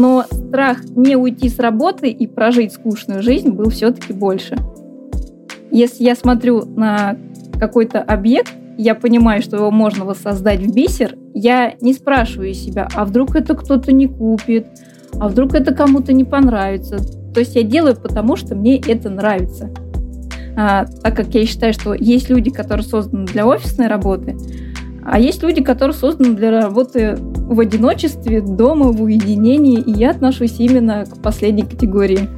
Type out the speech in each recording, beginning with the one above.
но страх не уйти с работы и прожить скучную жизнь был все-таки больше. Если я смотрю на какой-то объект, я понимаю, что его можно воссоздать в бисер, я не спрашиваю себя, а вдруг это кто-то не купит, а вдруг это кому-то не понравится. То есть я делаю потому, что мне это нравится. А, так как я считаю, что есть люди, которые созданы для офисной работы, а есть люди, которые созданы для работы в одиночестве, дома, в уединении, и я отношусь именно к последней категории.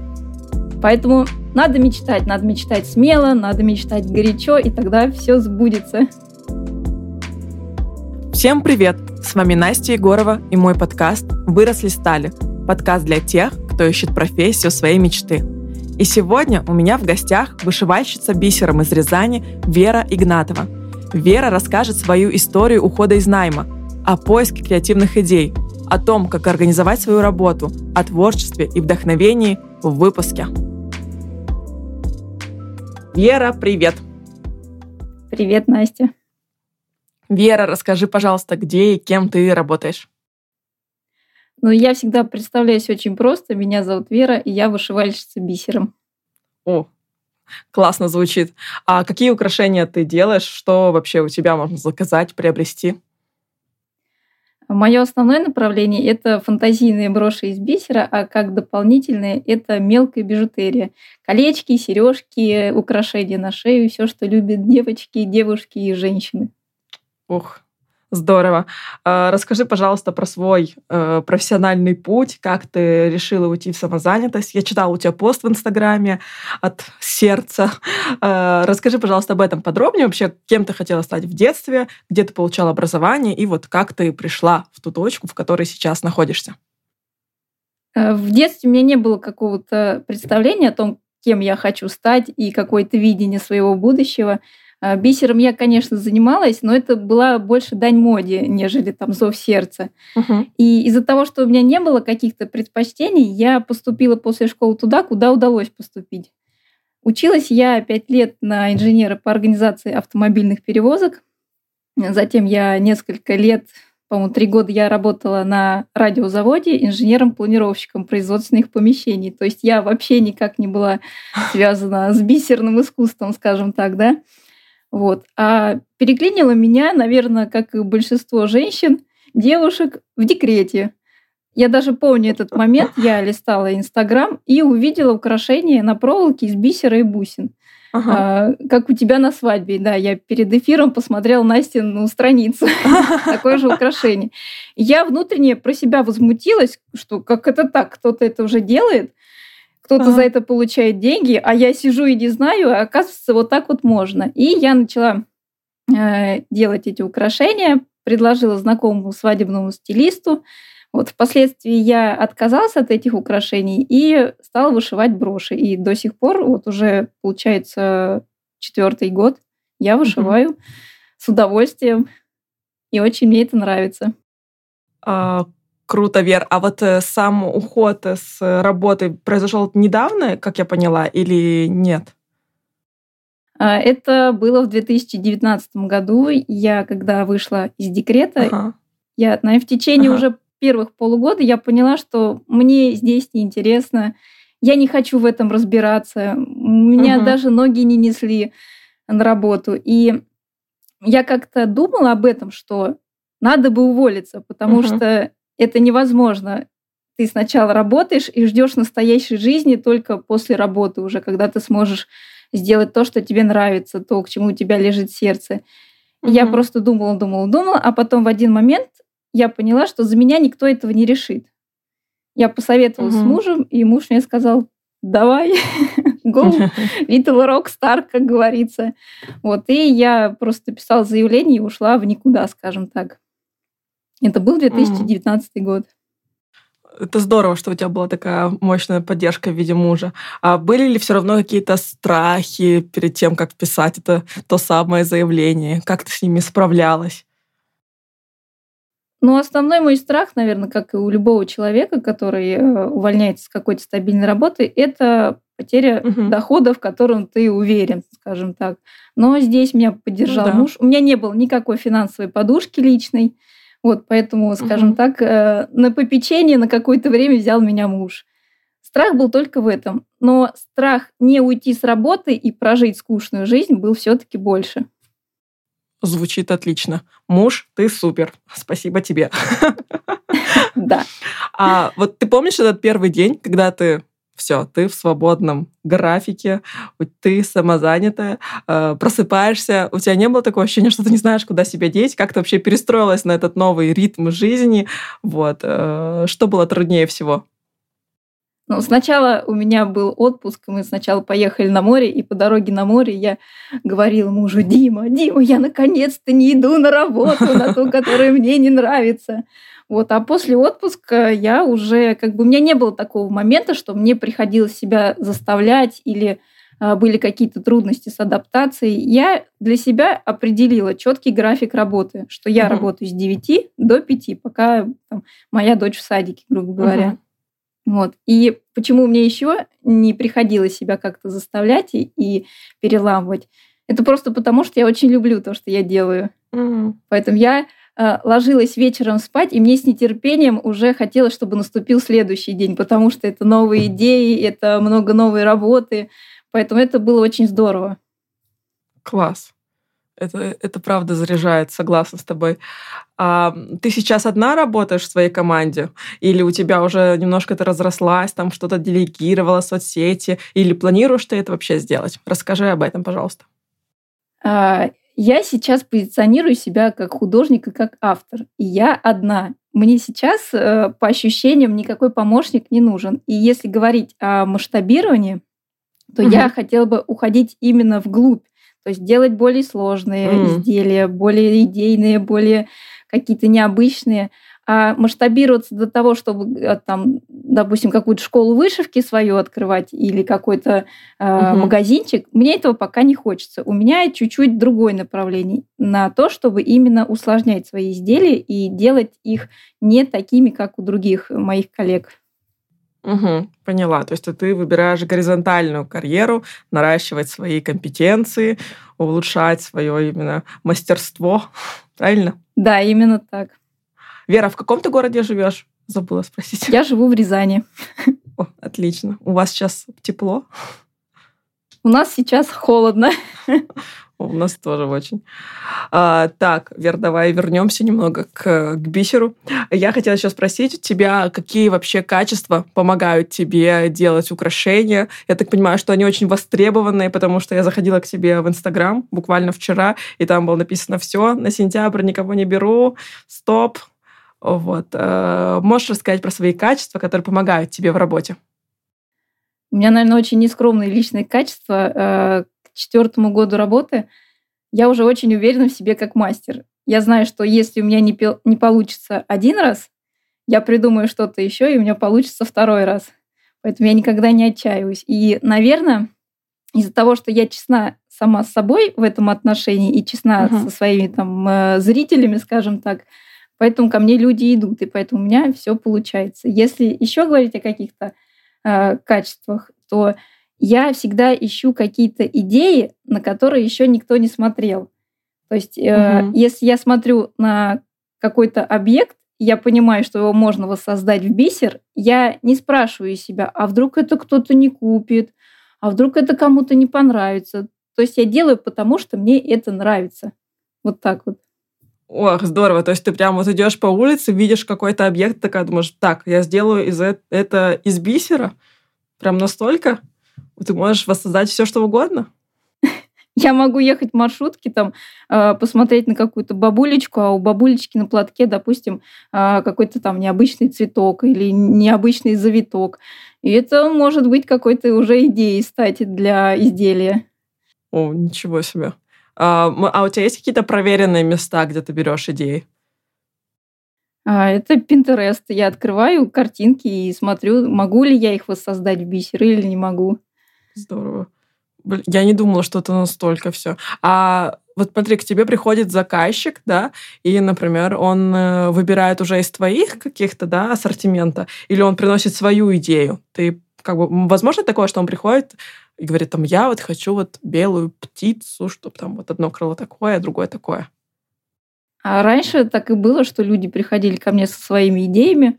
Поэтому надо мечтать, надо мечтать смело, надо мечтать горячо, и тогда все сбудется. Всем привет! С вами Настя Егорова и мой подкаст «Выросли стали» – подкаст для тех, кто ищет профессию своей мечты. И сегодня у меня в гостях вышивальщица бисером из Рязани Вера Игнатова. Вера расскажет свою историю ухода из найма, о поиске креативных идей, о том, как организовать свою работу, о творчестве и вдохновении в выпуске. Вера, привет! Привет, Настя! Вера, расскажи, пожалуйста, где и кем ты работаешь? Ну, я всегда представляюсь очень просто. Меня зовут Вера, и я вышивальщица бисером. О, классно звучит. А какие украшения ты делаешь? Что вообще у тебя можно заказать, приобрести? Мое основное направление – это фантазийные броши из бисера, а как дополнительные – это мелкая бижутерия. Колечки, сережки, украшения на шею, все, что любят девочки, девушки и женщины. Ух, здорово. А, расскажи, пожалуйста, про свой э, профессиональный путь, как ты решила уйти в самозанятость. Я читала у тебя пост в Инстаграме от сердца. А, расскажи, пожалуйста, об этом подробнее. Вообще, кем ты хотела стать в детстве, где ты получала образование, и вот как ты пришла в ту точку, в которой сейчас находишься. Э, в детстве у меня не было какого-то представления о том, кем я хочу стать и какое-то видение своего будущего. А, бисером я, конечно, занималась, но это была больше дань моде, нежели там зов сердца. Uh-huh. И из-за того, что у меня не было каких-то предпочтений, я поступила после школы туда, куда удалось поступить. Училась я пять лет на инженера по организации автомобильных перевозок. Затем я несколько лет, по-моему, три года я работала на радиозаводе инженером-планировщиком производственных помещений. То есть я вообще никак не была связана с бисерным искусством, скажем так, да. Вот. А переклинило меня, наверное, как и большинство женщин, девушек в декрете. Я даже помню этот момент, я листала Инстаграм и увидела украшение на проволоке из бисера и бусин. Ага. А, как у тебя на свадьбе, да, я перед эфиром посмотрела Настину страницу, такое же украшение. Я внутренне про себя возмутилась, что как это так, кто-то это уже делает, кто-то ага. за это получает деньги, а я сижу и не знаю, а оказывается, вот так вот можно. И я начала э, делать эти украшения, предложила знакомому свадебному стилисту. Вот впоследствии я отказалась от этих украшений и стала вышивать броши. И до сих пор, вот уже получается четвертый год, я вышиваю угу. с удовольствием, и очень мне это нравится. А Круто, Вер. А вот э, сам уход с работы произошел недавно, как я поняла, или нет? А, это было в 2019 году. Я, когда вышла из декрета, ага. я, наверное, в течение ага. уже первых полугода я поняла, что мне здесь неинтересно, я не хочу в этом разбираться, меня ага. даже ноги не несли на работу. И я как-то думала об этом, что надо бы уволиться, потому ага. что это невозможно. Ты сначала работаешь и ждешь настоящей жизни только после работы уже, когда ты сможешь сделать то, что тебе нравится, то, к чему у тебя лежит сердце. Угу. Я просто думала, думала, думала, а потом в один момент я поняла, что за меня никто этого не решит. Я посоветовалась угу. с мужем, и муж мне сказал, давай, go, little rock star, как говорится. Вот, и я просто писала заявление и ушла в никуда, скажем так. Это был 2019 mm. год. Это здорово, что у тебя была такая мощная поддержка в виде мужа. А были ли все равно какие-то страхи перед тем, как писать это то самое заявление? Как ты с ними справлялась? Ну, основной мой страх, наверное, как и у любого человека, который э, увольняется с какой-то стабильной работы, это потеря угу. дохода, в котором ты уверен, скажем так. Но здесь меня поддержал ну, да. муж. У меня не было никакой финансовой подушки личной. Вот, поэтому, скажем угу. так, э, на попечение на какое-то время взял меня муж. Страх был только в этом. Но страх не уйти с работы и прожить скучную жизнь был все-таки больше. Звучит отлично. Муж, ты супер. Спасибо тебе. Да. А вот ты помнишь этот первый день, когда ты все, ты в свободном графике, ты самозанятая, э, просыпаешься, у тебя не было такого ощущения, что ты не знаешь, куда себя деть, как ты вообще перестроилась на этот новый ритм жизни, вот, э, что было труднее всего? Ну, сначала у меня был отпуск, мы сначала поехали на море, и по дороге на море я говорила мужу, Дима, Дима, я наконец-то не иду на работу, на ту, которая мне не нравится. Вот, а после отпуска я уже, как бы, у меня не было такого момента, что мне приходилось себя заставлять или а, были какие-то трудности с адаптацией. Я для себя определила четкий график работы, что я угу. работаю с 9 до 5, пока там, моя дочь в садике, грубо говоря. Угу. Вот. И почему мне еще не приходилось себя как-то заставлять и, и переламывать? Это просто потому, что я очень люблю то, что я делаю. Mm. Поэтому я ложилась вечером спать, и мне с нетерпением уже хотелось, чтобы наступил следующий день, потому что это новые идеи, это много новой работы. Поэтому это было очень здорово. Класс. Это, это правда заряжает, согласна с тобой. А, ты сейчас одна работаешь в своей команде? Или у тебя уже немножко ты разрослась, там что-то делегировала, соцсети? Или планируешь ты это вообще сделать? Расскажи об этом, пожалуйста. А, я сейчас позиционирую себя как художник и как автор. И я одна. Мне сейчас, э, по ощущениям, никакой помощник не нужен. И если говорить о масштабировании, то угу. я хотела бы уходить именно вглубь то есть делать более сложные mm. изделия, более идейные, более какие-то необычные, а масштабироваться до того, чтобы э, там, допустим, какую-то школу вышивки свою открывать или какой-то э, угу. магазинчик, мне этого пока не хочется. У меня чуть-чуть другое направление на то, чтобы именно усложнять свои изделия и делать их не такими, как у других моих коллег. Угу, поняла. То есть ты выбираешь горизонтальную карьеру, наращивать свои компетенции, улучшать свое именно мастерство. Правильно? Да, именно так. Вера, в каком ты городе живешь? Забыла спросить. Я живу в Рязани. О, отлично. У вас сейчас тепло? У нас сейчас холодно. У нас тоже очень. А, так, Вер, давай вернемся немного к, к бисеру. Я хотела еще спросить у тебя, какие вообще качества помогают тебе делать украшения? Я так понимаю, что они очень востребованные, потому что я заходила к тебе в Инстаграм буквально вчера, и там было написано «Все, на сентябрь никого не беру, стоп». Вот. Э, можешь рассказать про свои качества, которые помогают тебе в работе? У меня, наверное, очень нескромные личные качества, э, четвертому году работы я уже очень уверена в себе как мастер. Я знаю, что если у меня не, не получится один раз, я придумаю что-то еще, и у меня получится второй раз. Поэтому я никогда не отчаиваюсь. И, наверное, из-за того, что я честна сама с собой в этом отношении и честна uh-huh. со своими там э, зрителями, скажем так, поэтому ко мне люди идут, и поэтому у меня все получается. Если еще говорить о каких-то э, качествах, то я всегда ищу какие-то идеи, на которые еще никто не смотрел. То есть, угу. э, если я смотрю на какой-то объект, я понимаю, что его можно воссоздать в бисер, я не спрашиваю себя, а вдруг это кто-то не купит, а вдруг это кому-то не понравится. То есть я делаю, потому что мне это нравится. Вот так вот. Ох, здорово. То есть ты прям вот идешь по улице, видишь какой-то объект, такая думаешь, так, я сделаю из это из бисера? Прям настолько? Ты можешь воссоздать все, что угодно? Я могу ехать в маршрутке, там, э, посмотреть на какую-то бабулечку, а у бабулечки на платке, допустим, э, какой-то там необычный цветок или необычный завиток. И это может быть какой-то уже идеей стать для изделия. О, ничего себе. А, а у тебя есть какие-то проверенные места, где ты берешь идеи? А, это Pinterest. Я открываю картинки и смотрю, могу ли я их воссоздать в бисер или не могу. Здорово. Я не думала, что это настолько все. А вот смотри, к тебе приходит заказчик, да, и, например, он э, выбирает уже из твоих каких-то, да, ассортимента, или он приносит свою идею. Ты как бы, возможно такое, что он приходит и говорит, там, я вот хочу вот белую птицу, чтобы там вот одно крыло такое, а другое такое. А раньше так и было, что люди приходили ко мне со своими идеями,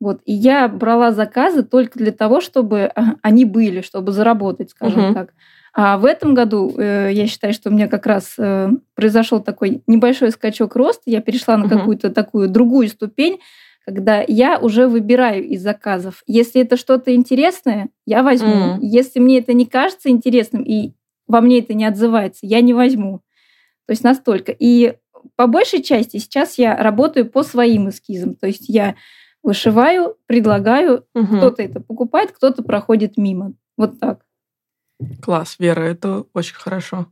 вот, и я брала заказы только для того, чтобы они были, чтобы заработать, скажем угу. так. А в этом году э, я считаю, что у меня как раз э, произошел такой небольшой скачок роста. Я перешла на угу. какую-то такую другую ступень, когда я уже выбираю из заказов. Если это что-то интересное, я возьму. Mm. Если мне это не кажется интересным и во мне это не отзывается, я не возьму. То есть настолько. И по большей части сейчас я работаю по своим эскизам. То есть я вышиваю, предлагаю, угу. кто-то это покупает, кто-то проходит мимо. Вот так. Класс, Вера, это очень хорошо.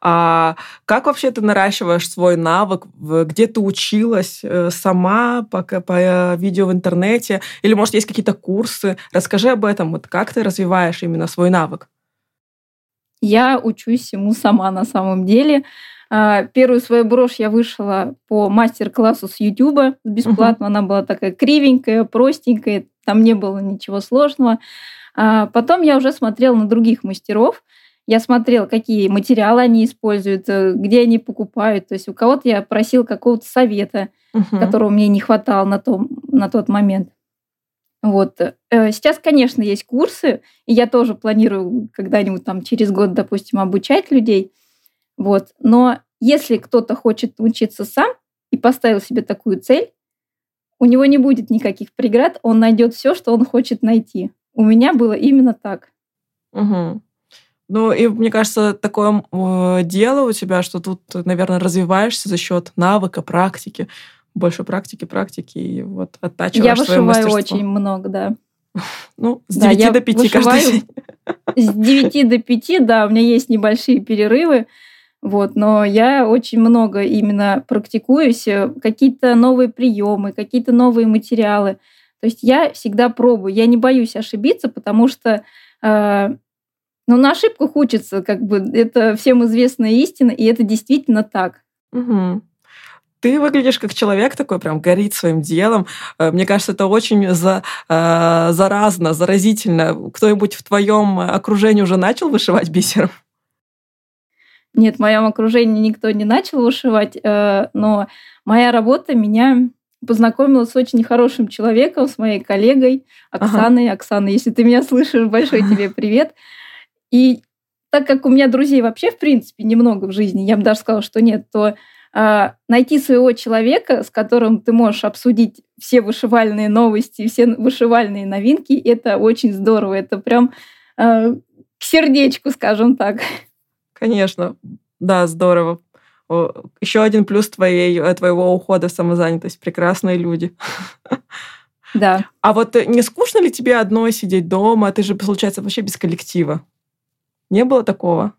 А как вообще ты наращиваешь свой навык? Где ты училась э, сама по, по видео в интернете? Или, может, есть какие-то курсы? Расскажи об этом. Вот как ты развиваешь именно свой навык? Я учусь ему сама на самом деле. А, первую свою брошь я вышла по мастер-классу с Ютуба бесплатно. Угу. Она была такая кривенькая, простенькая, там не было ничего сложного. А потом я уже смотрела на других мастеров. Я смотрела, какие материалы они используют, э, где они покупают. То есть у кого-то я просил какого-то совета, угу. которого мне не хватало на, том, на тот момент. Вот. Э, сейчас, конечно, есть курсы, и я тоже планирую когда-нибудь там через год, допустим, обучать людей. Вот. Но если кто-то хочет учиться сам и поставил себе такую цель, у него не будет никаких преград, он найдет все, что он хочет найти. У меня было именно так. Угу. Ну, и мне кажется, такое э, дело у тебя, что тут, наверное, развиваешься за счет навыка, практики. Больше практики, практики, и вот оттачиваешь Я вышиваю очень много, да. Ну, с 9 да, до 5 каждый день. С 9 до 5, да, у меня есть небольшие перерывы. Вот, но я очень много именно практикуюсь, э, какие-то новые приемы, какие-то новые материалы. То есть я всегда пробую, я не боюсь ошибиться, потому что э, ну, на ошибках учатся, как бы это всем известная истина, и это действительно так. Угу. Ты выглядишь как человек такой, прям горит своим делом. Э, мне кажется, это очень за, э, заразно, заразительно. Кто-нибудь в твоем окружении уже начал вышивать бисером? Нет, в моем окружении никто не начал вышивать, э, но моя работа меня познакомила с очень хорошим человеком, с моей коллегой Оксаной. Ага. Оксана, если ты меня слышишь, большой тебе привет. И так как у меня друзей вообще, в принципе, немного в жизни, я бы даже сказала, что нет, то э, найти своего человека, с которым ты можешь обсудить все вышивальные новости, все вышивальные новинки, это очень здорово. Это прям э, к сердечку, скажем так. Конечно, да, здорово. Еще один плюс твоей, э, твоего ухода в самозанятость. Прекрасные люди. Да. А вот не скучно ли тебе одной сидеть дома? Ты же, получается, вообще без коллектива. Не было такого?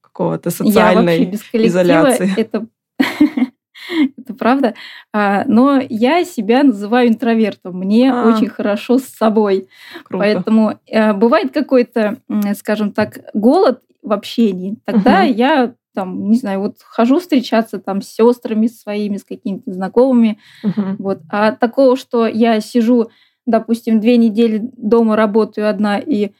Какого-то социальной я без изоляции? Это, это правда. А, но я себя называю интровертом. Мне а, очень хорошо с собой. Круто. Поэтому а, бывает какой-то, скажем так, голод в общении. Тогда угу. я там, не знаю, вот хожу встречаться там с сестрами своими, с какими-то знакомыми. Угу. Вот. А такого, что я сижу, допустим, две недели дома работаю одна и э,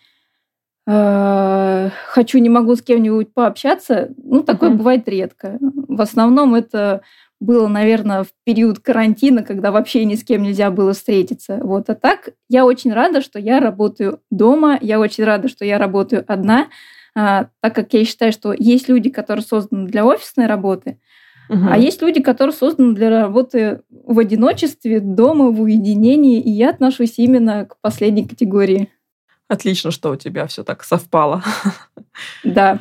хочу, не могу с кем-нибудь пообщаться, ну, такое угу. бывает редко. В основном это было, наверное, в период карантина, когда вообще ни с кем нельзя было встретиться. Вот. А так я очень рада, что я работаю дома, я очень рада, что я работаю одна, а, так как я считаю, что есть люди, которые созданы для офисной работы, угу. а есть люди, которые созданы для работы в одиночестве, дома, в уединении, и я отношусь именно к последней категории. Отлично, что у тебя все так совпало. Да.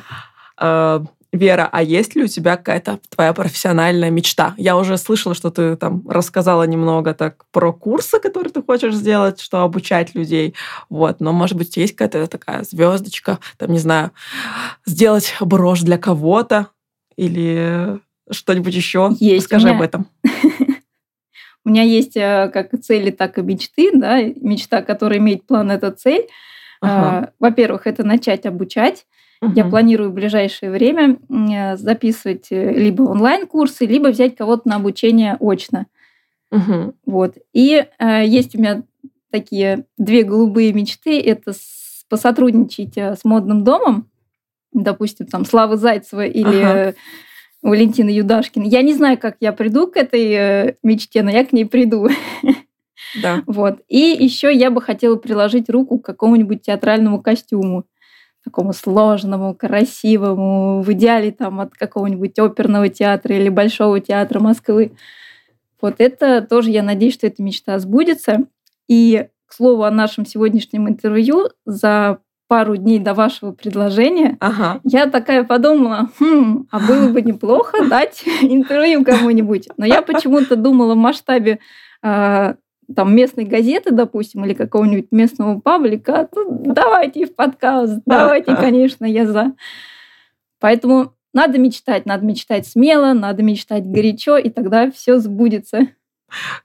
А, Вера, а есть ли у тебя какая-то твоя профессиональная мечта? Я уже слышала, что ты там рассказала немного так про курсы, которые ты хочешь сделать, что обучать людей. Вот, но, может быть, есть какая-то такая звездочка, там, не знаю, сделать брошь для кого-то или что-нибудь еще? Есть. Скажи меня... об этом. У меня есть э, как цели, так и мечты. Да? Мечта, которая имеет план, это цель. Ага. Во-первых, это начать обучать. Угу. Я планирую в ближайшее время записывать э, либо онлайн-курсы, либо взять кого-то на обучение очно. Угу. Вот. И э, есть у меня такие две голубые мечты. Это с, посотрудничать э, с модным домом, допустим, там Славы Зайцева или ага. Валентина Юдашкина. Я не знаю, как я приду к этой э, мечте, но я к ней приду. Да. Вот. И еще я бы хотела приложить руку к какому-нибудь театральному костюму. Такому сложному, красивому, в идеале там от какого-нибудь оперного театра или Большого театра Москвы. Вот это тоже, я надеюсь, что эта мечта сбудется. И, к слову, о нашем сегодняшнем интервью за пару дней до вашего предложения, ага. я такая подумала, хм, а было бы неплохо дать интервью кому-нибудь. Но я почему-то думала в масштабе э, там местной газеты, допустим, или какого-нибудь местного паблика, давайте в подкаст, давайте, конечно, я за. Поэтому надо мечтать, надо мечтать смело, надо мечтать горячо, и тогда все сбудется.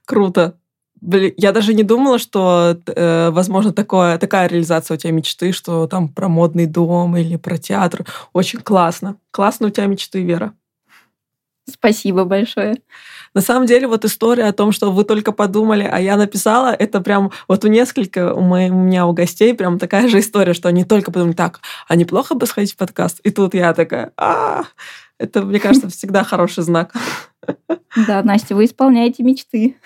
Круто. Блин, я даже не думала, что э, возможно такое, такая реализация у тебя мечты, что там про модный дом или про театр. Очень классно. Классно у тебя мечты, Вера. Спасибо большое. На самом деле, вот история о том, что вы только подумали, а я написала, это прям вот у нескольких у, моих, у меня у гостей прям такая же история, что они только подумали, так, а неплохо бы сходить в подкаст? И тут я такая, а это, мне кажется, всегда хороший знак. Да, Настя, вы исполняете мечты.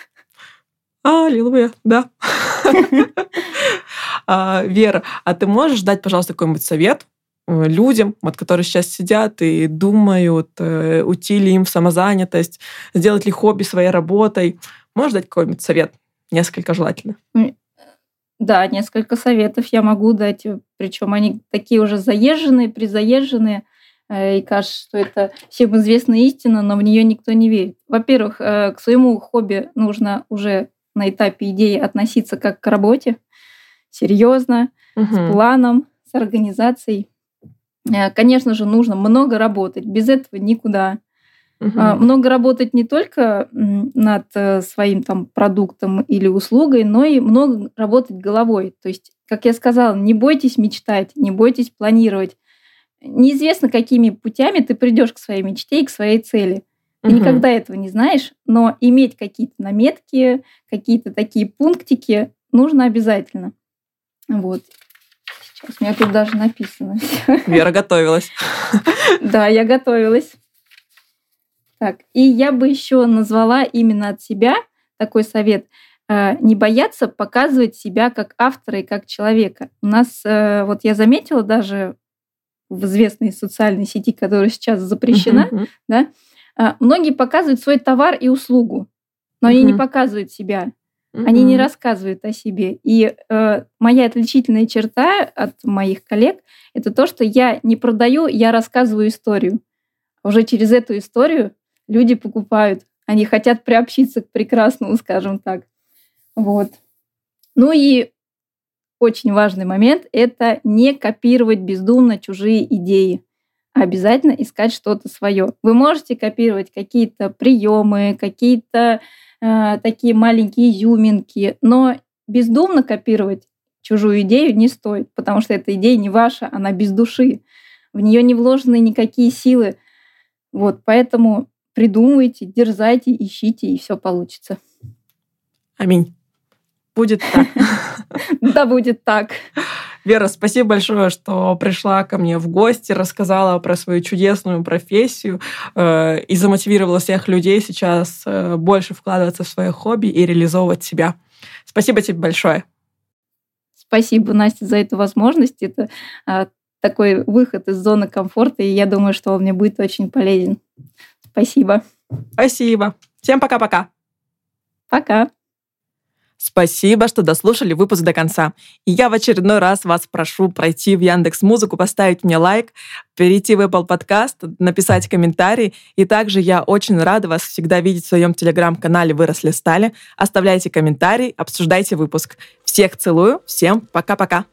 Аллилуйя, да. А, Вера, а ты можешь дать, пожалуйста, какой-нибудь совет людям, вот, которые сейчас сидят и думают, э, уйти ли им в самозанятость, сделать ли хобби своей работой? Можешь дать какой-нибудь совет? Несколько желательно. Да, несколько советов я могу дать. Причем они такие уже заезженные, призаезженные. Э, и кажется, что это всем известная истина, но в нее никто не верит. Во-первых, к своему хобби нужно уже на этапе идеи относиться как к работе, серьезно, угу. с планом, с организацией. Э, конечно же, нужно много работать, без этого никуда. Угу. Много работать не только над э, своим там продуктом или услугой, но и много работать головой. То есть, как я сказала, не бойтесь мечтать, не бойтесь планировать. Неизвестно, какими путями ты придешь к своей мечте и к своей цели. Ты угу. никогда этого не знаешь, но иметь какие-то наметки, какие-то такие пунктики нужно обязательно. Вот. Сейчас у меня тут даже написано. Вера готовилась. Да, я готовилась. Так, и я бы еще назвала именно от себя такой совет. Э, не бояться показывать себя как автора и как человека. У нас, э, вот я заметила даже в известной социальной сети, которая сейчас запрещена, uh-huh. да, а, многие показывают свой товар и услугу, но они не показывают себя. Они не рассказывают о себе. И э, моя отличительная черта от моих коллег это то, что я не продаю, я рассказываю историю. Уже через эту историю люди покупают. Они хотят приобщиться к прекрасному, скажем так. Вот. Ну и очень важный момент – это не копировать бездумно чужие идеи обязательно искать что-то свое. Вы можете копировать какие-то приемы, какие-то э, такие маленькие изюминки, но бездумно копировать чужую идею не стоит, потому что эта идея не ваша, она без души. В нее не вложены никакие силы. Вот, поэтому придумывайте, дерзайте, ищите, и все получится. Аминь. Будет так. Да, будет так. Вера, спасибо большое, что пришла ко мне в гости, рассказала про свою чудесную профессию э, и замотивировала всех людей сейчас э, больше вкладываться в свое хобби и реализовывать себя. Спасибо тебе большое. Спасибо, Настя, за эту возможность. Это э, такой выход из зоны комфорта, и я думаю, что он мне будет очень полезен. Спасибо. Спасибо. Всем пока-пока. Пока. Спасибо, что дослушали выпуск до конца. И я в очередной раз вас прошу пройти в Яндекс Музыку, поставить мне лайк, перейти в Apple Podcast, написать комментарий. И также я очень рада вас всегда видеть в своем телеграм-канале «Выросли стали». Оставляйте комментарий, обсуждайте выпуск. Всех целую, всем пока-пока.